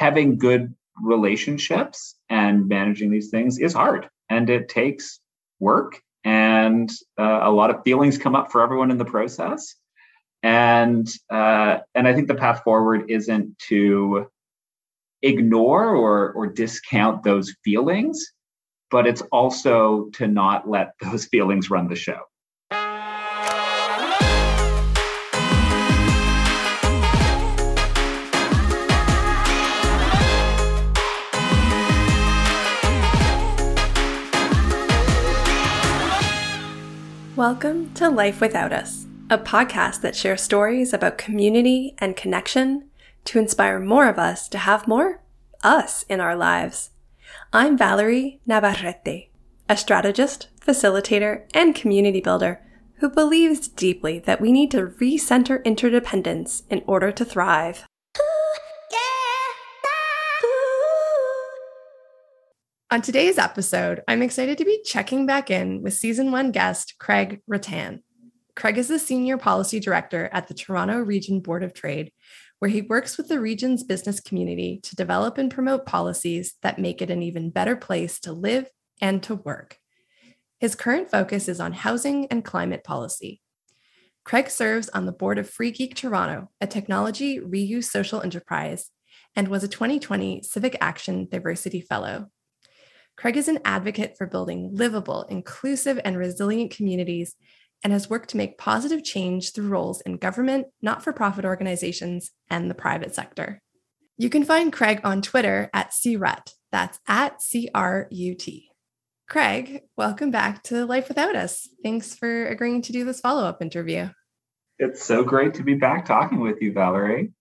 having good relationships and managing these things is hard and it takes work and uh, a lot of feelings come up for everyone in the process. And uh, and i think the path forward isn't to ignore or or discount those feelings but it's also to not let those feelings run the show Welcome to Life With More Us, a podcast that shares stories about community and connection to inspire more of us to have more us in our lives. I'm Valerie Navarrete, a strategist, facilitator, and community builder who believes deeply that we need to recenter interdependence in order to thrive. On today's episode, I'm excited to be checking back in with season one guest Craig Ruttan. Craig is the Senior Policy Director at the Toronto Region Board of Trade, where he works with the region's business community to develop and promote policies that make it an even better place to live and to work. His current focus is on housing and climate policy. Craig serves on the board of Free Geek Toronto, a technology reuse social enterprise, and was a 2020 CivicAction DiverseCity Fellow. Craig is an advocate for building livable, inclusive, and resilient communities and has worked to make positive change through roles in government, not for profit organizations, and the private sector. You can find Craig on Twitter at CRUT. That's at C R U T. Craig, welcome back to Life With More Us. Thanks for agreeing to do this follow up interview. It's so great to be back talking with you, Valerie.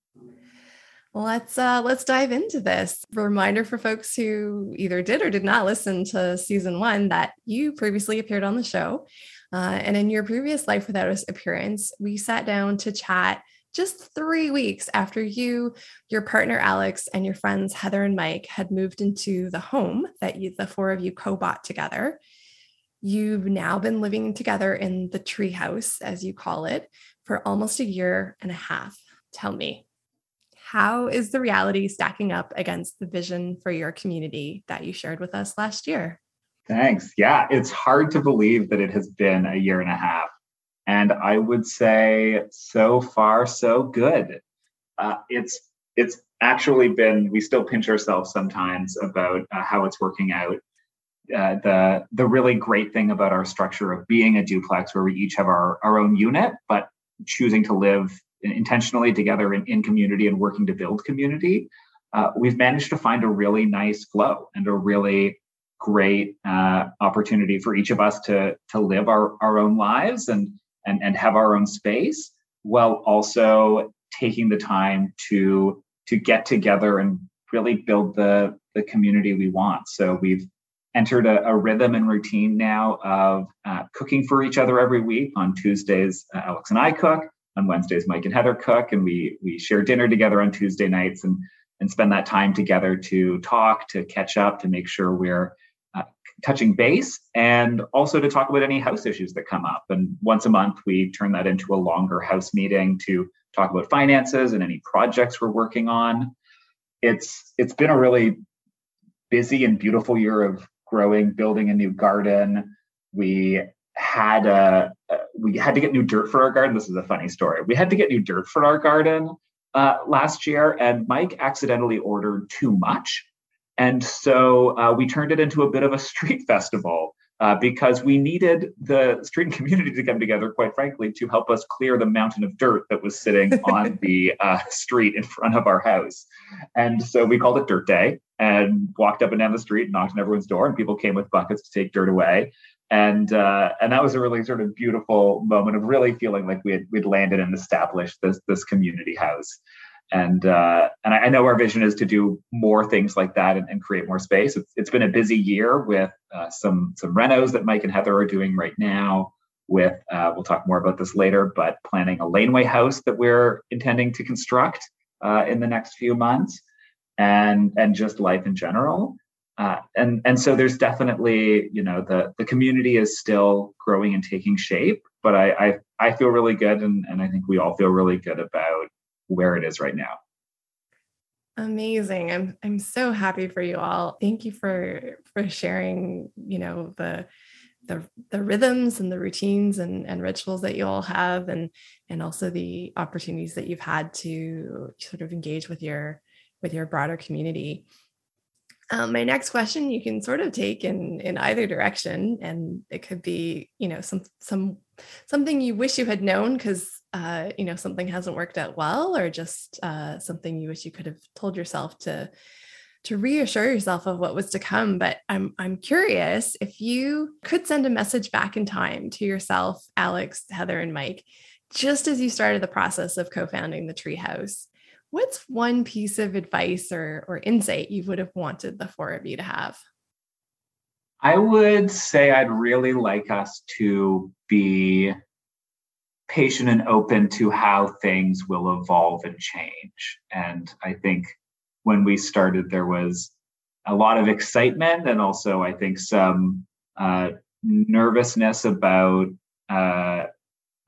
Let's uh, let's dive into this. Reminder for folks who either did or did not listen to season one that you previously appeared on the show, uh, and in your previous Life With More Us appearance, we sat down to chat just three weeks after you, your partner Alex, and your friends Heather and Mike had moved into the home that you, the four of you co-bought together. You've now been living together in the treehouse, as you call it, for almost a year and a half. Tell me, how is the reality stacking up against the vision for your community that you shared with us last year? Thanks. Yeah, it's hard to believe that it has been a year and a half. And I would say so far, so good. Uh, it's it's actually been. We still pinch ourselves sometimes about uh, how it's working out. Uh, the the really great thing about our structure of being a duplex, where we each have our our own unit, but choosing to live intentionally together in, in community and working to build community, uh, we've managed to find a really nice flow and a really great uh, opportunity for each of us to to live our, our own lives and, and and have our own space while also taking the time to to get together and really build the the community we want. So we've entered a, a rhythm and routine now of uh, cooking for each other every week. On Tuesdays, uh, Alex and I cook on Wednesdays, Mike and Heather cook, and we we share dinner together on Tuesday nights and and spend that time together to talk, to catch up, to make sure we're uh, touching base, and also to talk about any house issues that come up. And once a month, we turn that into a longer house meeting to talk about finances and any projects we're working on. It's it's been a really busy and beautiful year of growing, building a new garden. We had a, we had to get new dirt for our garden. This is a funny story. We had to get new dirt for our garden uh, last year, and Mike accidentally ordered too much, and so uh, we turned it into a bit of a street festival. Uh, because we needed the street community to come together, quite frankly, to help us clear the mountain of dirt that was sitting on the uh, street in front of our house. And so we called it Dirt Day and walked up and down the street, knocked on everyone's door, and people came with buckets to take dirt away and uh, and that was a really sort of beautiful moment of really feeling like we had we'd landed and established this this community house and uh, and I, know our vision is to do more things like that and, and create more space. It's, it's been a busy year with uh, some some renos that Mike and Heather are doing right now. With uh, we'll talk more about this later, but planning a laneway house that we're intending to construct uh, in the next few months, and and just life in general. Uh, and and so there's definitely you know the the community is still growing and taking shape but i i, I feel really good and, and i think we all feel really good about where it is right now Amazing. I'm I'm so happy for you all. Thank you for for sharing, you know, the the the rhythms and the routines and, and rituals that you all have and and also the opportunities that you've had to sort of engage with your with your broader community. Um, my next question you can sort of take in in either direction, and it could be you know some some something you wish you had known because uh, you know something hasn't worked out well, or just uh, something you wish you could have told yourself to to reassure yourself of what was to come. But I'm I'm curious if you could send a message back in time to yourself, Alex, Heather, and Mike, just as you started the process of co-founding the Treehouse what's one piece of advice or, or insight you would have wanted the four of you to have? I would say I'd really like us to be patient and open to how things will evolve and change. And I think when we started, there was a lot of excitement and also, I think, some uh, nervousness about uh,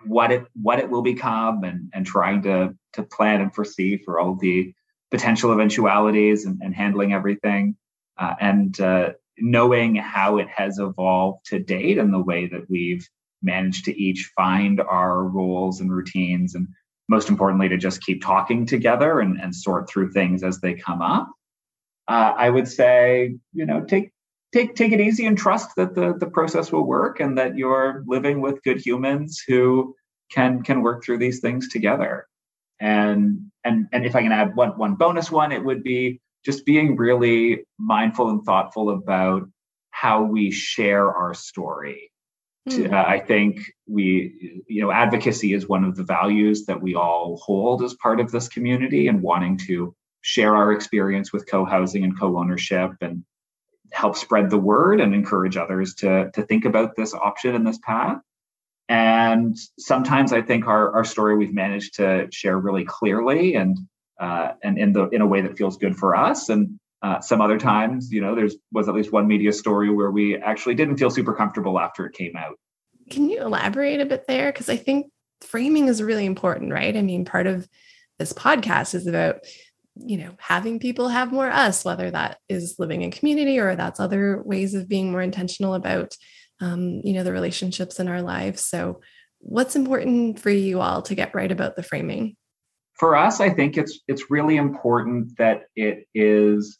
what it what it will become and and trying to to plan and foresee for all the potential eventualities and, and handling everything. Uh, and uh, knowing how it has evolved to date and the way that we've managed to each find our roles and routines and most importantly to just keep talking together and, and sort through things as they come up. Uh, i would say you know take take take it easy and trust that the the process will work and that you're living with good humans who can can work through these things together and and and if i can add one one bonus one it would be just being really mindful and thoughtful about how we share our story mm. uh, i think we you know advocacy is one of the values that we all hold as part of this community and wanting to share our experience with co-housing and co-ownership and help spread the word and encourage others to to think about this option and this path and sometimes I think our, our story we've managed to share really clearly and uh, and in the in a way that feels good for us. And uh, some other times, you know, there's was at least one media story where we actually didn't feel super comfortable after it came out. Can you elaborate a bit there? Because I think framing is really important, right? I mean, part of this podcast is about you know having people have more us whether that is living in community or that's other ways of being more intentional about um, you know, the relationships in our lives. So, what's important for you all to get right about the framing? For us, I think it's it's really important that it is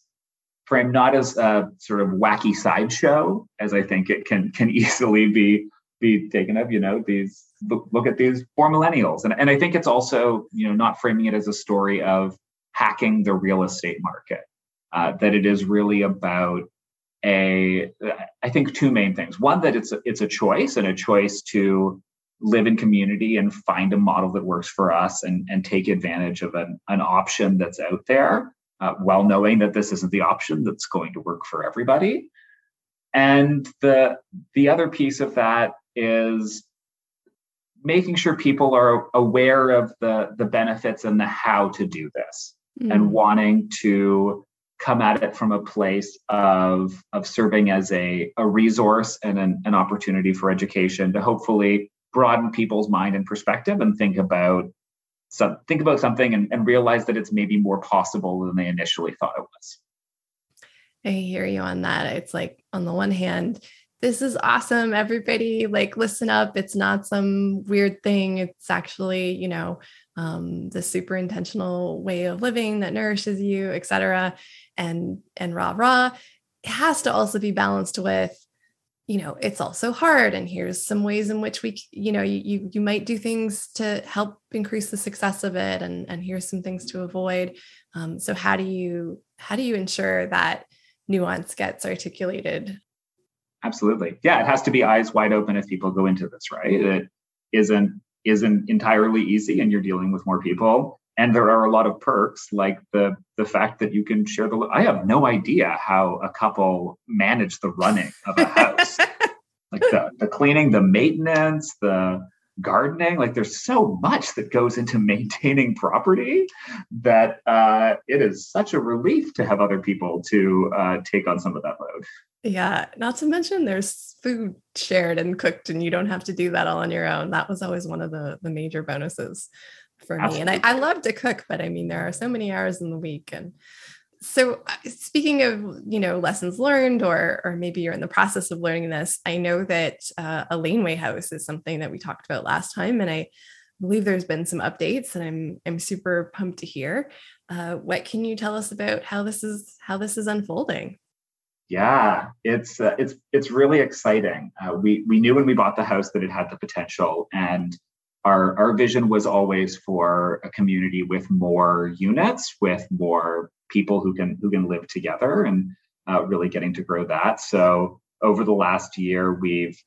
framed not as a sort of wacky sideshow, as I think it can can easily be be taken of. You know, these look, look at these four millennials, and and I think it's also you know not framing it as a story of hacking the real estate market. Uh, that it is really about a I think two main things. One that it's a, it's a choice and a choice to live in community and find a model that works for us and and take advantage of an, an option that's out there uh, while knowing that this isn't the option that's going to work for everybody. And the the other piece of that is making sure people are aware of the the benefits and the how to do this mm. and wanting to come at it from a place of of serving as a, a resource and an, an opportunity for education to hopefully broaden people's mind and perspective and think about some think about something and, and realize that it's maybe more possible than they initially thought it was. I hear you on that. It's like on the one hand, this is awesome. Everybody like listen up. It's not some weird thing. It's actually, you know, um, the super intentional way of living that nourishes you, et cetera and and rah rah it has to also be balanced with you know it's also hard and here's some ways in which we you know you you might do things to help increase the success of it and and here's some things to avoid um, so how do you how do you ensure that nuance gets articulated absolutely. Yeah it has to be eyes wide open if people go into this right? It isn't isn't entirely easy and you're dealing with more people. And there are a lot of perks like the the fact that you can share the i have no idea how a couple manage the running of a house. Like the, the cleaning the maintenance the gardening like there's so much that goes into maintaining property that uh, it is such a relief to have other people to uh, take on some of that load yeah not to mention there's food shared and cooked and you don't have to do that all on your own that was always one of the the major bonuses for me. And I, I love to cook, but I mean, there are so many hours in the week. And so uh, speaking of, you know, lessons learned, or, or maybe you're in the process of learning this, I know that uh, a laneway house is something that we talked about last time. And I believe there's been some updates and I'm, I'm super pumped to hear. Uh, what can you tell us about how this is, how this is unfolding? Yeah, it's uh, it's it's really exciting. Uh, we we knew when we bought the house that it had the potential, and our our vision was always for a community with more units, with more people who can who can live together, and uh, really getting to grow that. So over the last year, we've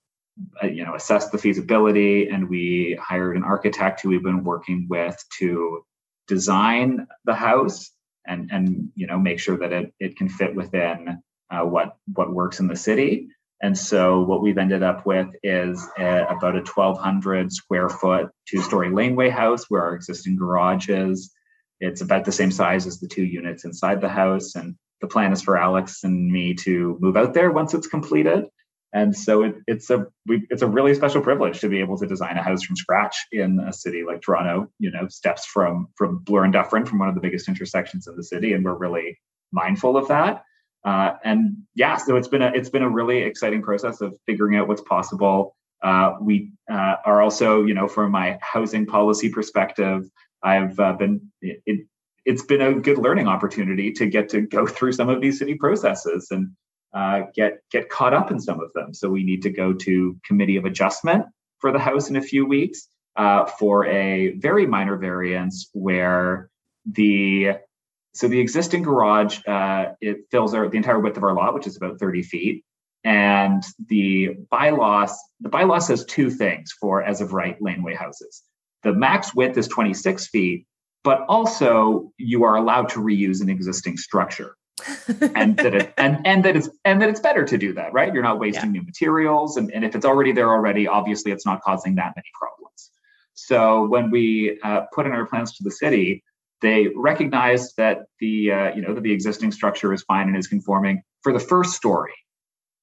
uh, you know assessed the feasibility, and we hired an architect who we've been working with to design the house and and you know make sure that it it can fit within uh, what what works in the city. And so what we've ended up with is a, about a 1,200 square foot two-story laneway house where our existing garage is. It's about the same size as the two units inside the house, and the plan is for Alex and me to move out there once it's completed. And so it, it's a we, it's a really special privilege to be able to design a house from scratch in a city like Toronto. You know, steps from from Bloor and Dufferin, from one of the biggest intersections in the city, and we're really mindful of that. Uh, and yeah, so it's been a it's been a really exciting process of figuring out what's possible. Uh, we uh, are also, you know, from my housing policy perspective, I've uh, been it, has been a good learning opportunity to get to go through some of these city processes and uh, get get caught up in some of them. So we need to go to committee of adjustment for the house in a few weeks uh, for a very minor variance where the so the existing garage, uh, it fills our, the entire width of our lot, which is about 30 feet. And the bylaws, the bylaw says two things for as of right laneway houses. The max width is 26 feet, but also you are allowed to reuse an existing structure. and that it and and that it's and that it's better to do that, right? You're not wasting yeah. new materials. And, and if it's already there already, obviously it's not causing that many problems. So when we uh, put in our plans to the city, they recognized that the uh, you know that the existing structure is fine and is conforming for the first story,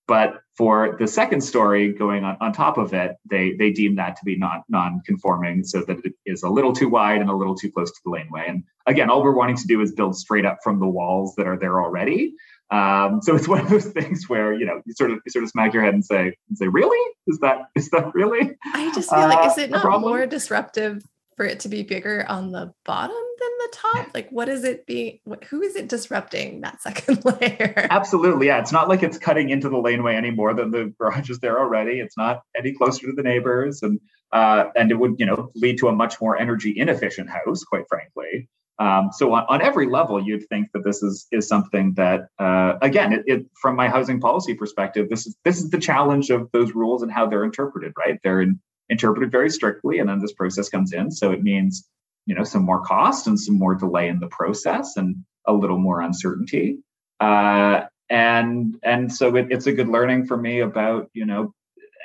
but for the second story going on, on top of it, they they deem that to be not non-conforming, so that it is a little too wide and a little too close to the laneway. And again, all we're wanting to do is build straight up from the walls that are there already. Um, so it's one of those things where you know you sort of you sort of smack your head and say, and say, really? Is that is that really? I just feel like is it uh, not more disruptive for it to be bigger on the bottom than the top? Like, what is it being? Who is it disrupting that second layer? Absolutely, yeah. It's not like it's cutting into the laneway any more than the garage is there already. It's not any closer to the neighbors, and uh, and it would you know lead to a much more energy inefficient house, quite frankly. Um, so on, on every level, you'd think that this is is something that, uh, again, it, it, from my housing policy perspective, this is this is the challenge of those rules and how they're interpreted. Right, they're in, interpreted very strictly, and then this process comes in. So it means you know some more cost and some more delay in the process and a little more uncertainty. Uh, and and so it, it's a good learning for me about you know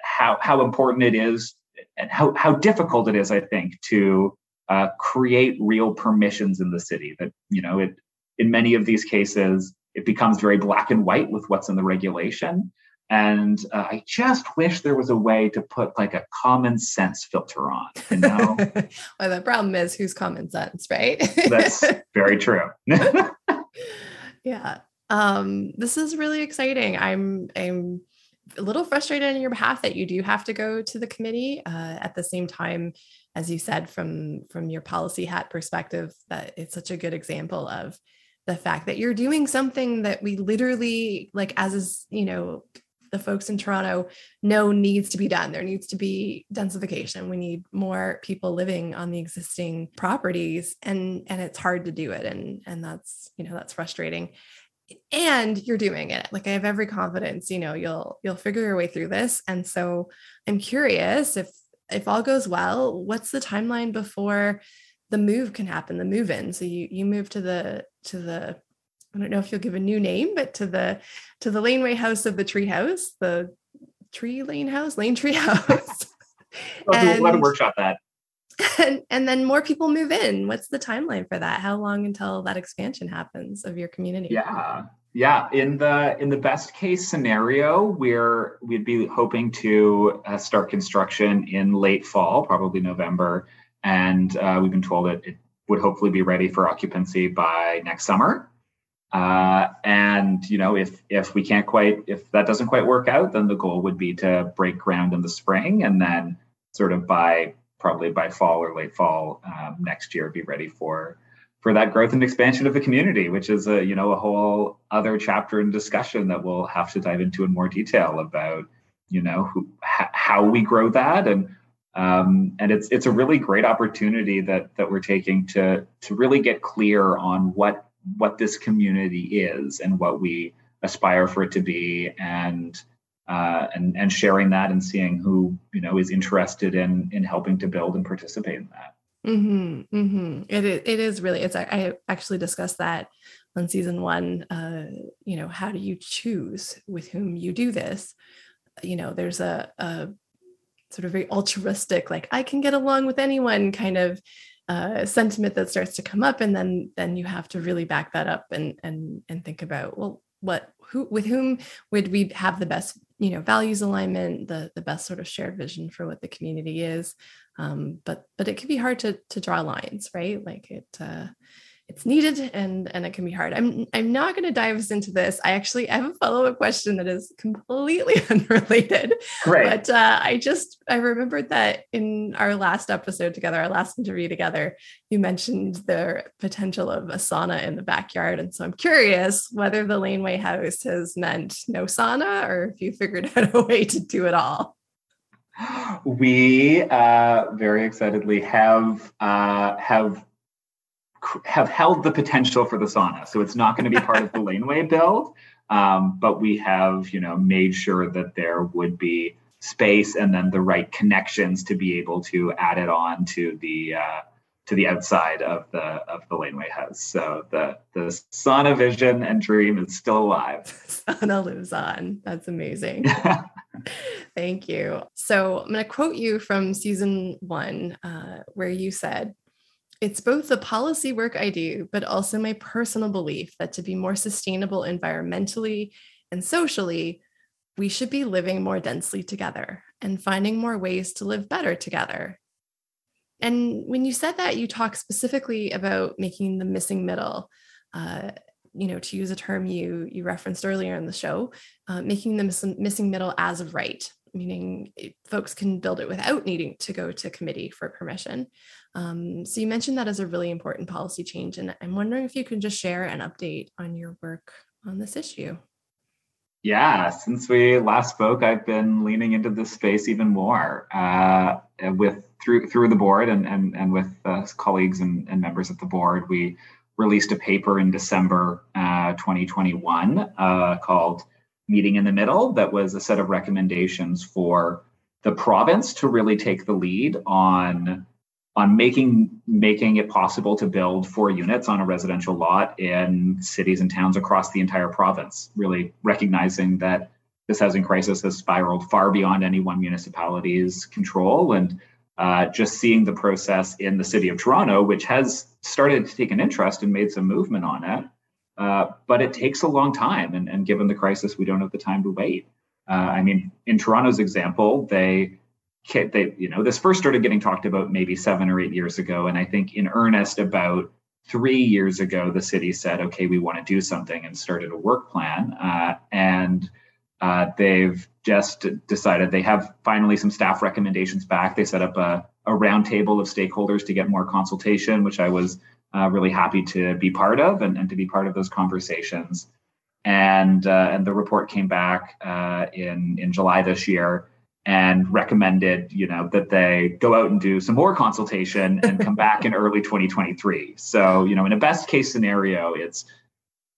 how how important it is and how how difficult it is. I think to uh, create real permissions in the city. That you know it in many of these cases it becomes very black and white with what's in the regulation and uh, I just wish there was a way to put like a common sense filter on, you know? well, the problem is who's common sense, right? That's very true. yeah. Um, this is really exciting. I'm, I'm a little frustrated on your behalf that you do have to go to the committee uh, at the same time as you said from from your policy hat perspective that it's such a good example of the fact that you're doing something that we literally like as is you know the folks in Toronto know needs to be done. There needs to be densification. We need more people living on the existing properties and and it's hard to do it and and that's, you know, that's frustrating. And you're doing it. Like I have every confidence, you know, you'll you'll figure your way through this. And so I'm curious if if all goes well, what's the timeline before the move can happen, the move in? So you you move to the to the I don't know if you'll give a new name, but to the to the laneway house of the tree house, the tree lane house, lane tree house. and, let workshop that. And, and then more people move in. What's the timeline for that? How long until that expansion happens of your community? Yeah. Yeah, in the in the best case scenario, we're we'd be hoping to uh, start construction in late fall, probably November, and uh, we've been told that it would hopefully be ready for occupancy by next summer. Uh, and you know, if if we can't quite, if that doesn't quite work out, then the goal would be to break ground in the spring, and then sort of by probably by fall or late fall um, next year, be ready for for that growth and expansion of the community, which is a you know a whole other chapter and discussion that we'll have to dive into in more detail about you know who, h- how we grow that. And um, and it's it's a really great opportunity that that we're taking to to really get clear on what what this community is and what we aspire for it to be and uh, and and sharing that and seeing who you know is interested in in helping to build and participate in that. Mm-hmm, mm-hmm. It is, it is really it's I actually discussed that on season one. Uh, you know, how do you choose with whom you do this? You know, there's a, a sort of very altruistic, like I can get along with anyone kind of uh, sentiment that starts to come up, and then then you have to really back that up and and and think about well, what who with whom would we have the best you know values alignment, the the best sort of shared vision for what the community is, um, but but it can be hard to to draw lines, right? Like it. Uh, it's needed and and it can be hard. I'm I'm not going to dive us into this. I actually have a follow up question that is completely unrelated. Right. But uh, I just I remembered that in our last episode together, our last interview together, you mentioned the potential of a sauna in the backyard, and so I'm curious whether the Laneway House has meant no sauna or if you figured out a way to do it all. We uh, very excitedly have uh, have have held the potential for the sauna. So it's not going to be part of the laneway build, um, but we have, you know, made sure that there would be space and then the right connections to be able to add it on to the uh, to the outside of the of the laneway house. So the the sauna vision and dream is still alive. sauna lives on. That's amazing. Thank you. So I'm going to quote you from season one, uh, where you said, it's both the policy work I do, but also my personal belief that to be more sustainable environmentally and socially, we should be living more densely together and finding more ways to live better together. And when you said that, you talked specifically about making the missing middle. Uh, you know, to use a term you you referenced earlier in the show, uh, making the miss- missing middle as of right, meaning folks can build it without needing to go to committee for permission. Um, so you mentioned that as a really important policy change, and I'm wondering if you can just share an update on your work on this issue. Yeah, since we last spoke, I've been leaning into this space even more uh, with through through the board and and and with uh, colleagues and, and, members of the board. We released a paper in December uh, 2021 uh, called "Meeting in the Middle" that was a set of recommendations for the province to really take the lead on on making making it possible to build four units on a residential lot in cities and towns across the entire province really recognizing that this housing crisis has spiraled far beyond any one municipality's control. And uh, just seeing the process in the city of toronto which has started to take an interest and made some movement on it uh, but it takes a long time and, and, given the crisis we don't have the time to wait. Uh, i mean in toronto's example they they you know this first started getting talked about maybe seven or eight years ago and i think in earnest about three years ago the city said okay we want to do something and started a work plan. Uh, and uh, they've just decided they have finally some staff recommendations back. They set up a, a roundtable of stakeholders to get more consultation which i was uh, really happy to be part of and, and to be part of those conversations and uh, and the report came back uh, in in july this year and recommended, you know, that they go out and do some more consultation and come back in early 2023. So, you know, in a best case scenario, it's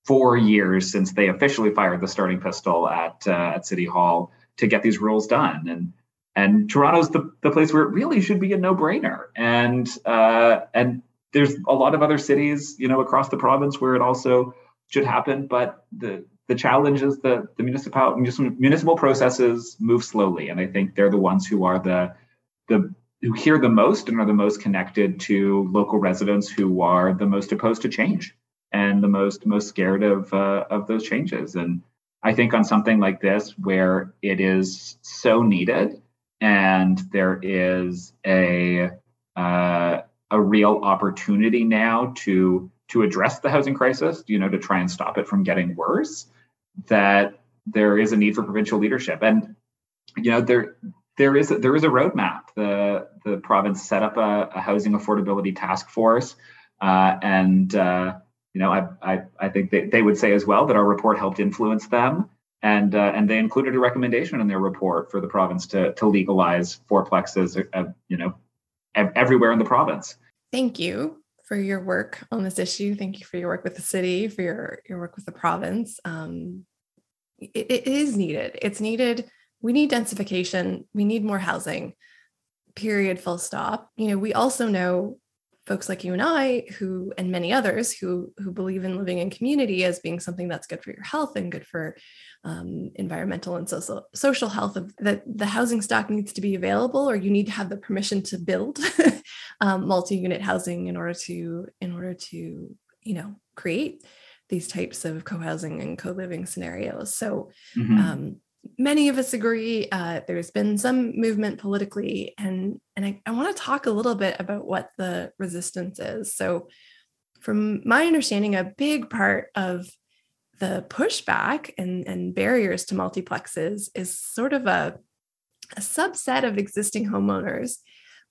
four years since they officially fired the starting pistol at uh, at City Hall to get these rules done. And and Toronto's the, the place where it really should be a no brainer. And uh, and there's a lot of other cities, you know, across the province where it also should happen. But the the challenge is that the municipal municipal processes move slowly, and I think they're the ones who are the the who hear the most and are the most connected to local residents who are the most opposed to change and the most most scared of uh, of those changes. And I think on something like this, where it is so needed, and there is a uh, a real opportunity now to to address the housing crisis, you know, to try and stop it from getting worse, that there is a need for provincial leadership. And you know, there there is a, there is a roadmap. The the province set up a, a housing affordability task force, uh, and uh, you know, I, I I think they, they would say as well that our report helped influence them, and uh, and they included a recommendation in their report for the province to to legalize fourplexes, uh, you know, everywhere in the province. Thank you for your work on this issue. Thank you for your work with the city, for your your work with the province. Um, it, it is needed. It's needed. We need densification. We need more housing. Period. Full stop. You know, we also know folks like you and I, who and many others who who believe in living in community as being something that's good for your health and good for um, environmental and social social health. Of that the housing stock needs to be available, or you need to have the permission to build um, multi-unit housing in order to in order to you know create these types of co-housing and co-living scenarios. So. Mm-hmm. Um, many of us agree. Uh, there's been some movement politically, and and I, I want to talk a little bit about what the resistance is. So, from my understanding, a big part of the pushback and, and barriers to multiplexes is sort of a, a subset of existing homeowners,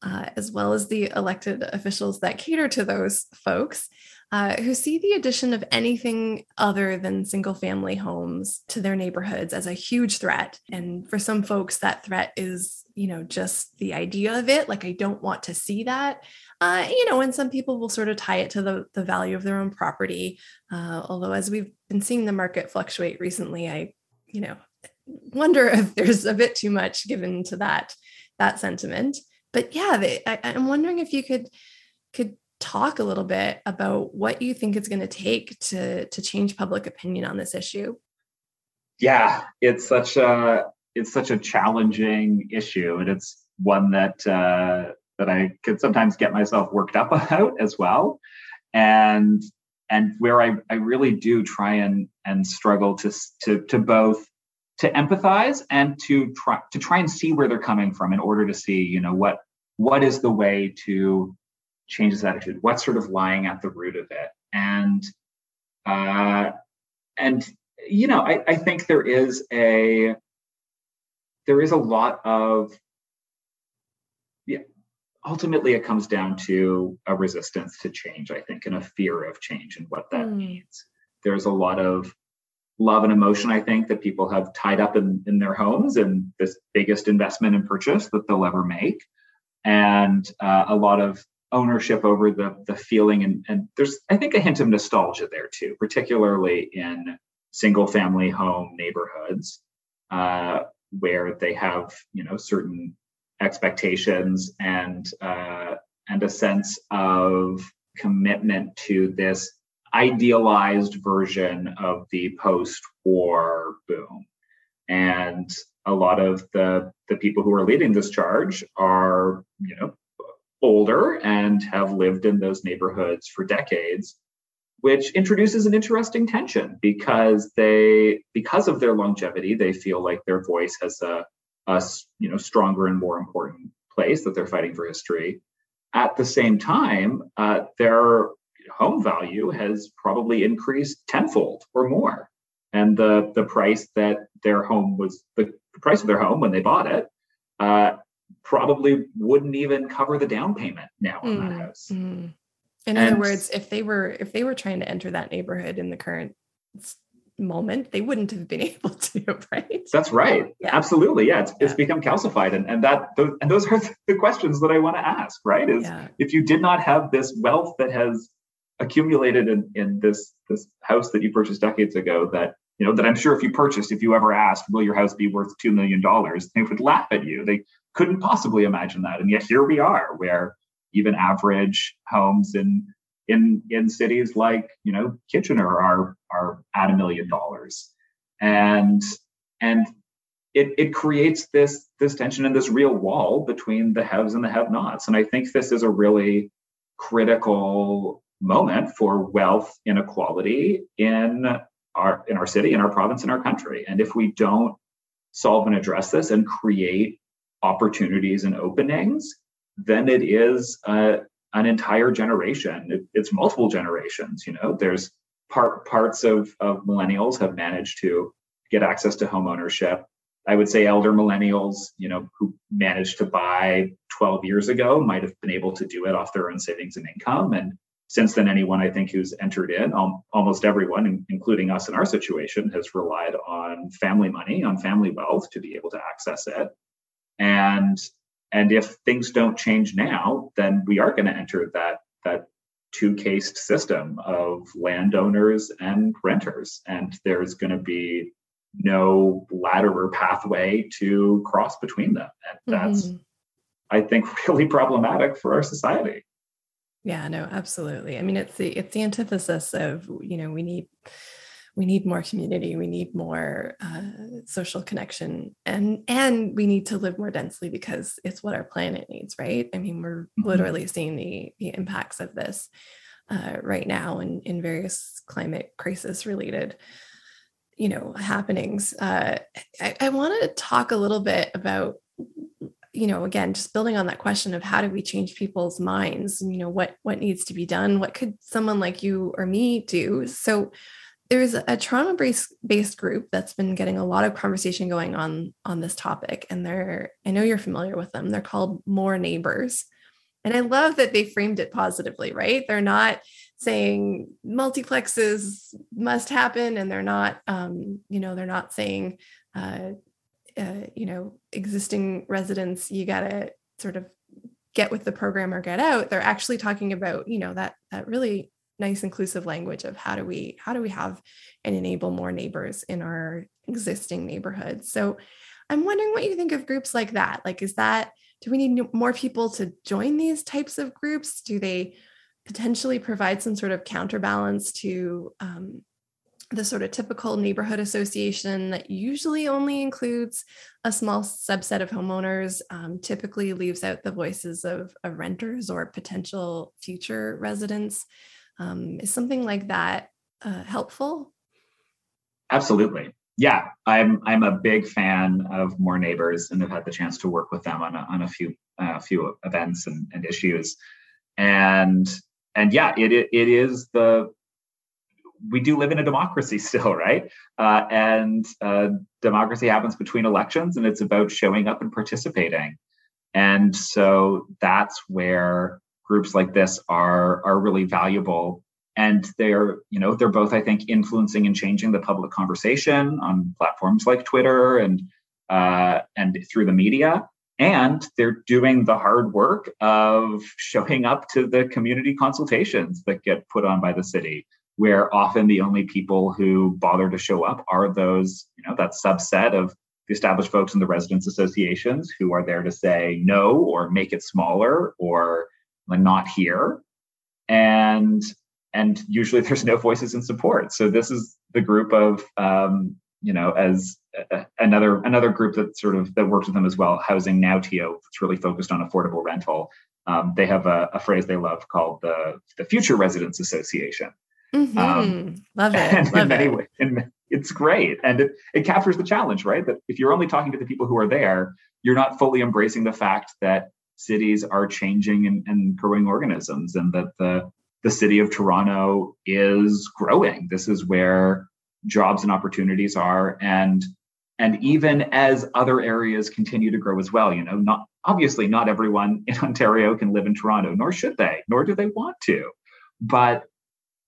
uh, as well as the elected officials that cater to those folks uh, who see the addition of anything other than single family homes to their neighborhoods as a huge threat. And for some folks, that threat is, you know, just the idea of it. Like, I don't want to see that. Uh, you know, and some people will sort of tie it to the, the value of their own property. Uh, although, as we've been seeing the market fluctuate recently, I, you know, wonder if there's a bit too much given to that that sentiment. But yeah, they, I, I'm wondering if you could could talk a little bit about what you think it's going to take to to change public opinion on this issue? Yeah it's such a it's such a challenging issue and it's one that uh, that i could sometimes get myself worked up about as well. And and where i i really do try and and struggle to to to both to empathize and to try to try and see where they're coming from in order to see you know what what is the way to changes attitude what's sort of lying at the root of it? And uh, and you know I, I think there is a there is a lot of yeah ultimately it comes down to a resistance to change i think and a fear of change and what that mm. means. There's a lot of love and emotion i think that people have tied up in, in their homes and this biggest investment and purchase that they'll ever make. And uh, a lot of ownership over the the feeling and and there's I think a hint of nostalgia there too, particularly in single family home neighborhoods uh, where they have you know certain expectations and uh, and a sense of commitment to this idealized version of the post-war boom. And a lot of the the people who are leading this charge are you know older and have lived in those neighborhoods for decades which introduces an interesting tension because they because of their longevity they feel like their voice has a, a you know stronger and more important place that they're fighting for history. At the same time uh, their home value has probably increased tenfold or more. And the the price that their home was the, price of their home when they bought it uh, probably wouldn't even cover the down payment now on mm, that house. Mm. In and, other words, if they were if they were trying to enter that neighborhood in the current moment, they wouldn't have been able to, right? That's right. Yeah. Absolutely. Yeah. It's, yeah. it's become calcified. And, and that those, and those are the questions that I want to ask, right? Is yeah. if you did not have this wealth that has accumulated in, in this this house that you purchased decades ago that you know that i'm sure if you purchased if you ever asked will your house be worth $2 million they would laugh at you. They couldn't possibly imagine that. And yet here we are where even average homes in in in cities like you know kitchener are are at a million dollars. And and it, it creates this this tension and this real wall between the haves and the have nots and i think this is a really critical moment for wealth inequality in our in our city, in our province, in our country. And if we don't solve and address this and create opportunities and openings, then it is uh, an entire generation. It, it's multiple generations. You know, there's part parts of of millennials have managed to get access to home ownership. I would say elder millennials, you know, who managed to buy 12 years ago might have been able to do it off their own savings and income. And since then, anyone I think who's entered in, almost everyone, including us in our situation, has relied on family money, on family wealth to be able to access it. And and if things don't change now, then we are going to enter that that two-cased system of landowners and renters, and there's going to be no ladder or pathway to cross between them, and that's, mm-hmm. I think, really problematic for our society. Yeah, no, absolutely. I mean, it's the it's the antithesis of you know we need we need more community, we need more uh, social connection, and and we need to live more densely because it's what our planet needs, right? I mean, we're mm-hmm. literally seeing the the impacts of this uh, right now in in various climate crisis related you know happenings uh, I, I want to talk a little bit about you know again just building on that question of how do we change people's minds you know what what needs to be done? What could someone like you or me do? So there's a Toronto based based group that's been getting a lot of conversation going on on this topic and they're i know you're familiar with them. They're called more neighbors. And i love that they framed it positively right? They're not saying multiplexes must happen and they're not um, you know they're not saying uh, uh, you know, existing residents, you got to sort of get with the program or get out. They're actually talking about, you know, that that really nice inclusive language of how do we how do we have and enable more neighbors in our existing neighborhoods. So I'm wondering what you think of groups like that. Like, is that do we need more people to join these types of groups? Do they potentially provide some sort of counterbalance to um, the sort of typical neighborhood association that usually only includes a small subset of homeowners, um, typically leaves out the voices of, of, renters or potential future residents. Um, is something like that uh, helpful? Absolutely. Yeah, I'm I'm a big fan of More Neighbors, and have had the chance to work with them on a, on a few uh, few events and, and issues, and and yeah, it it is the we do live in a democracy still, right? Uh, and uh, democracy happens between elections, and it's about showing up and participating. And so that's where groups like this are are really valuable. And they're, you know, they're both, I think, influencing and changing the public conversation on platforms like Twitter and uh, and through the media. And they're doing the hard work of showing up to the community consultations that get put on by the city where often the only people who bother to show up are those, you know, that subset of the established folks in the residents associations who are there to say no or make it smaller or not here. And and usually there's no voices in support. So this is the group of um, you know, as a, another another group that sort of that works with them as well, Housing Now TO, it's really focused on affordable rental. Um, they have a, a, phrase they love called the the Future Residents Association, Mm-hmm. Um, Love it. Love in many it. ways, and it's great. And it, it captures the challenge, right? That if you're only talking to the people who are there, you're not fully embracing the fact that cities are changing and, and growing organisms and that the the city of Toronto is growing. This is where jobs and opportunities are. And and even as other areas continue to grow as well, you know, not obviously not everyone in Ontario can live in Toronto, nor should they, nor do they want to. But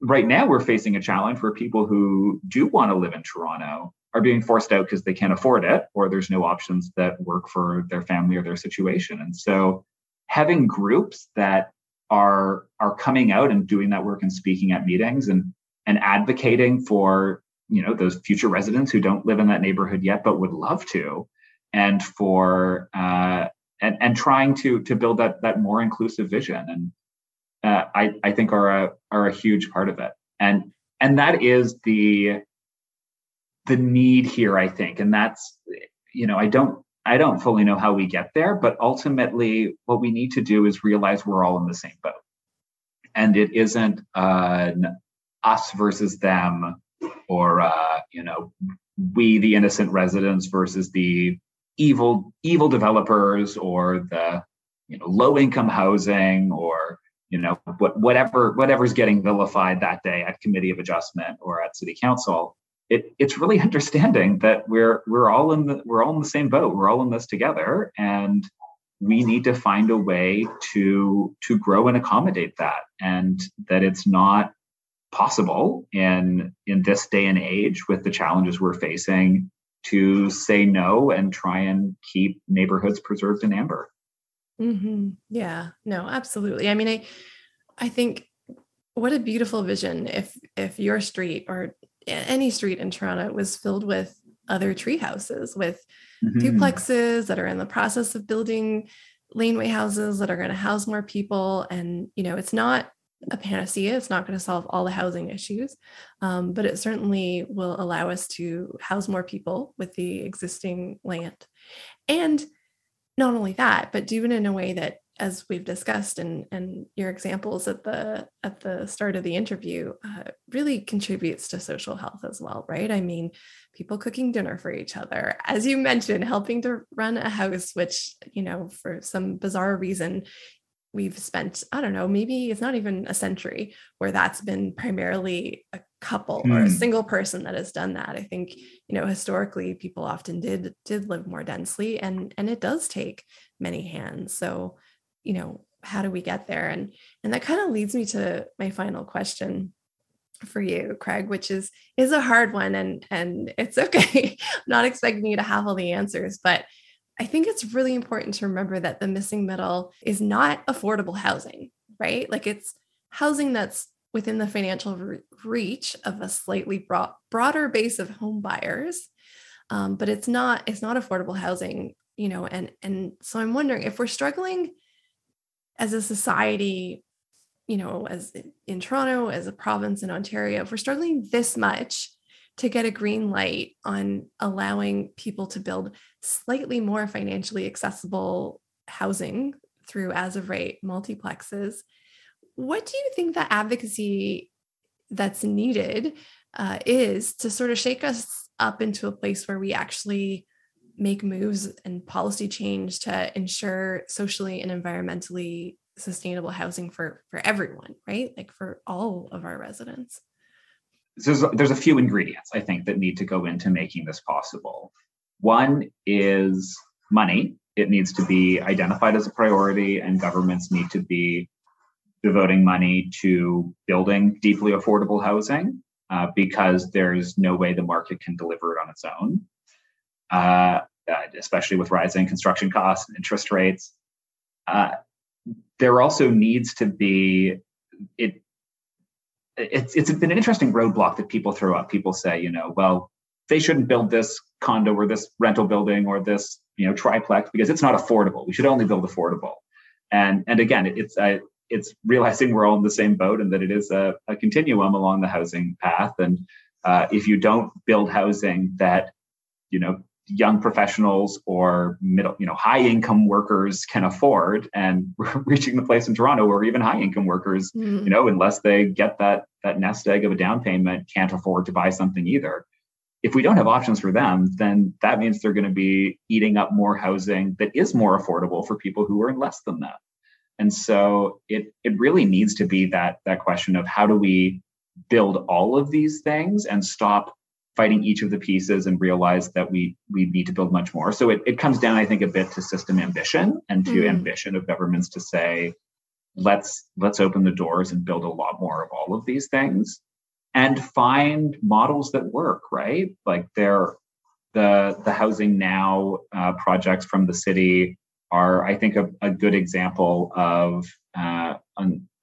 right now we're facing a challenge where people who do want to live in Toronto are being forced out because they can't afford it or there's no options that work for their family or their situation. And so having groups that are are coming out and doing that work and speaking at meetings and and advocating for you know those future residents who don't live in that neighborhood yet but would love to and for uh, and and trying to to build that that more inclusive vision and uh, I, I think are a are a huge part of it. And and that is the the need here, I think. And that's, you know, I don't I don't fully know how we get there, but ultimately what we need to do is realize we're all in the same boat. And it isn't uh, us versus them or uh, you know, we the innocent residents versus the evil evil developers or the you know low income housing or you know what, whatever whatever's getting vilified that day at committee of adjustment or at city council it, it's really understanding that we're we're all in the we're all in the same boat. We're all in this together and we need to find a way to to grow and accommodate that and that it's not possible in in this day and age with the challenges we're facing to say no and try and keep neighborhoods preserved in amber mm-hmm. yeah. No absolutely. I mean i i think what a beautiful vision if if your street or any street in toronto was filled with other tree houses with mm-hmm. duplexes that are in the process of building laneway houses that are going to house more people. And you know it's not a panacea. It's not going to solve all the housing issues um, but it certainly will allow us to house more people with the existing land. And not only that but do it in a way that as we've discussed and and your examples at the at the start of the interview uh, really contributes to social health as well right? I mean people cooking dinner for each other as you mentioned helping to run a house which you know for some bizarre reason we've spent i don't know maybe it's not even a century where that's been primarily a couple mm. or a hmm. single person that has done that i think you know historically people often did did live more densely and and it does take many hands so you know how do we get there and and that kind of leads me to my final question for you craig which is is a hard one and and it's okay i'm not expecting you to have all the answers but i think it's really important to remember that the missing middle is not affordable housing right like it's housing that's within the financial re- reach of a slightly broad, broader base of home buyers. Um, but it's not it's not affordable housing you know and and so i'm wondering if we're struggling as a society, you know, as in Toronto, as a province in Ontario, if we're struggling this much to get a green light on allowing people to build slightly more financially accessible housing through as of right multiplexes, what do you think the advocacy that's needed uh, is to sort of shake us up into a place where we actually make moves and policy change to ensure socially and environmentally sustainable housing for for everyone right? Like for all of our residents? So there's, there's a few ingredients i think that need to go into making this possible. One is money. It needs to be identified as a priority and governments need to be devoting money to building deeply affordable housing uh, because there's no way the market can deliver it on its own uh, uh, especially with rising construction costs and interest rates. Uh, there also needs to be it. It's it's been an interesting roadblock that people throw up. People say, you know, well, they shouldn't build this condo or this rental building or this you know triplex because it's not affordable. We should only build affordable. And and again, it's uh, it's realizing we're all in the same boat and that it is a, a continuum along the housing path. And uh, if you don't build housing that you know young professionals or middle, you know, high income workers can afford, and we're reaching the place in Toronto where even high income workers, mm. you know, unless they get that that nest egg of a down payment, can't afford to buy something either. If we don't have options for them, then that means they're going to be eating up more housing that is more affordable for people who earn less than that. And so it it really needs to be that that question of how do we build all of these things and stop fighting each of the pieces and realize that we we need to build much more. So it, it comes down, I think, a bit to system ambition and to mm. ambition of governments to say, let's let's open the doors and build a lot more of all of these things and find models that work, right? Like there the the housing now uh, projects from the city are, I think, a, a good example of uh,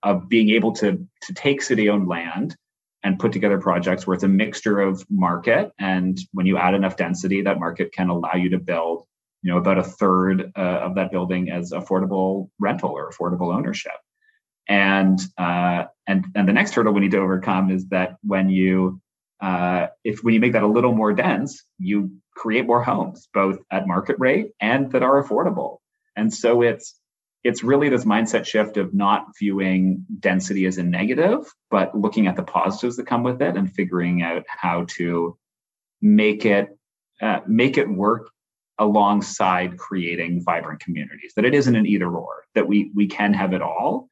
of being able to to take city owned land and put together projects where it's a mixture of market and when you add enough density that market can allow you to build you know about a third uh, of that building as affordable rental or affordable ownership. And uh, and and the next hurdle we need to overcome is that when you uh, if when you make that a little more dense you create more homes both at market rate and that are affordable and so it's it's really this mindset shift of not viewing density as a negative, but looking at the positives that come with it and figuring out how to make it uh, make it work alongside creating vibrant communities that it isn't an either or that we we can have it all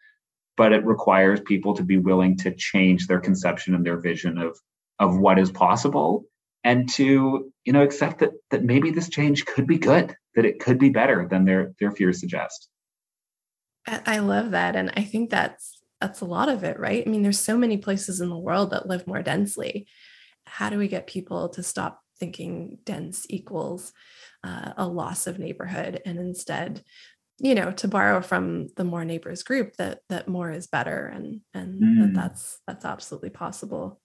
but it requires people to be willing to change their conception and their vision of of what is possible and to you know accept that that maybe this change could be good that it could be better than their their fears suggest. I love that and i think that's that's a lot of it right? I mean there's so many places in the world that live more densely. How do we get people to stop thinking dense equals uh, a loss of neighborhood and instead you know to borrow from the more neighbors group that that more is better and and mm. that that's that's absolutely possible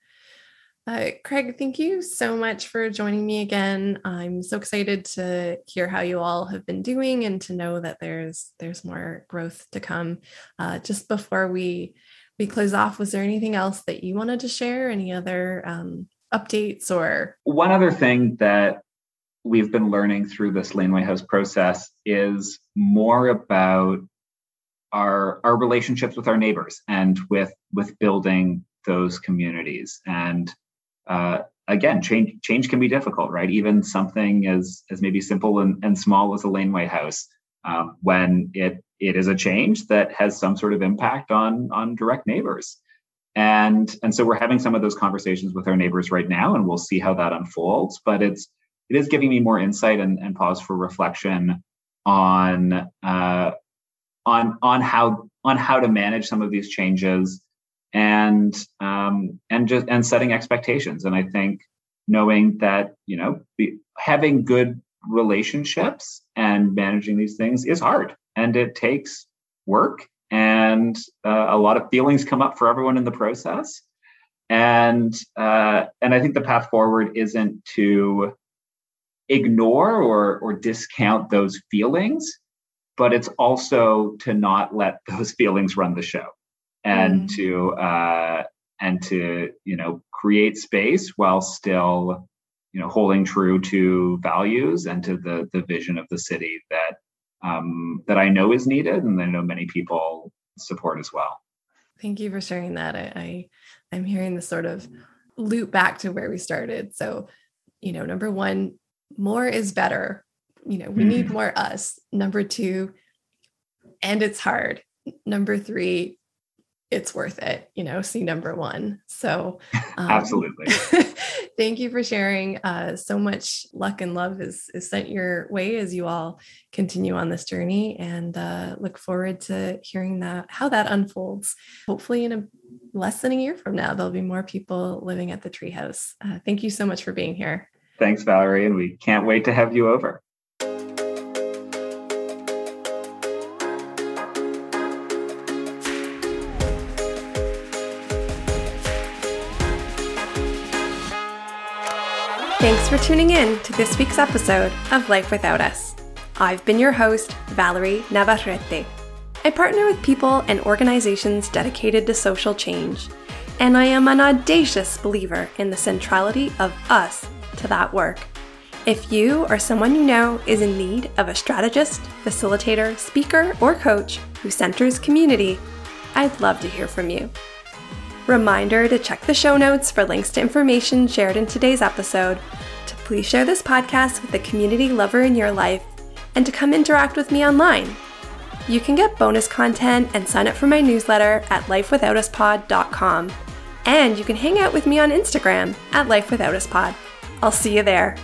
uh, Craig, thank you so much for joining me again. I'm so excited to hear how you all have been doing and to know that there's there's more growth to come. Uh, just before we we close off, was there anything else that you wanted to share? Any other um, updates or one other thing that we've been learning through this laneway house process is more about our our relationships with our neighbors and with with building those communities and uh, again change change can be difficult right? Even something as as maybe simple and, and small as a laneway house um, when it it is a change that has some sort of impact on on direct neighbors. And and so we're having some of those conversations with our neighbors right now and we'll see how that unfolds but it's it is giving me more insight and, and pause for reflection on uh, on on how on how to manage some of these changes and um, and just and setting expectations. And i think knowing that you know be, having good relationships and managing these things is hard and it takes work and uh, a lot of feelings come up for everyone in the process. And uh, and i think the path forward isn't to ignore or or discount those feelings but it's also to not let those feelings run the show and mm. to uh, and to you know create space while still you know holding true to values and to the the vision of the city that um, that I know is needed and I know many people support as well. Thank you for sharing that. I, I I'm hearing the sort of loop back to where we started. So, you know, number one, more is better. You know, we need mm-hmm. more us. Number two, and it's hard. Number three, it's worth it, you know, see number one. So, um, absolutely. thank you for sharing. Uh, so much luck and love is, is sent your way as you all continue on this journey and uh, look forward to hearing that, how that unfolds. Hopefully, in a less than a year from now, there'll be more people living at the treehouse. Uh, thank you so much for being here. Thanks, Valerie. And we can't wait to have you over. Thanks for tuning in to this week's episode of Life With More Us. I've been your host, Valerie Navarrete. I partner with people and organizations dedicated to social change, and I am an audacious believer in the centrality of us to that work. If you or someone you know is in need of a strategist, facilitator, speaker, or coach who centers community, I'd love to hear from you. Reminder to check the show notes for links to information shared in today's episode, to please share this podcast with the community lover in your life, and to come interact with me online. You can get bonus content and sign up for my newsletter at lifewithmoreuspod.com. And you can hang out with me on Instagram at lifewithoutuspod. I'll see you there.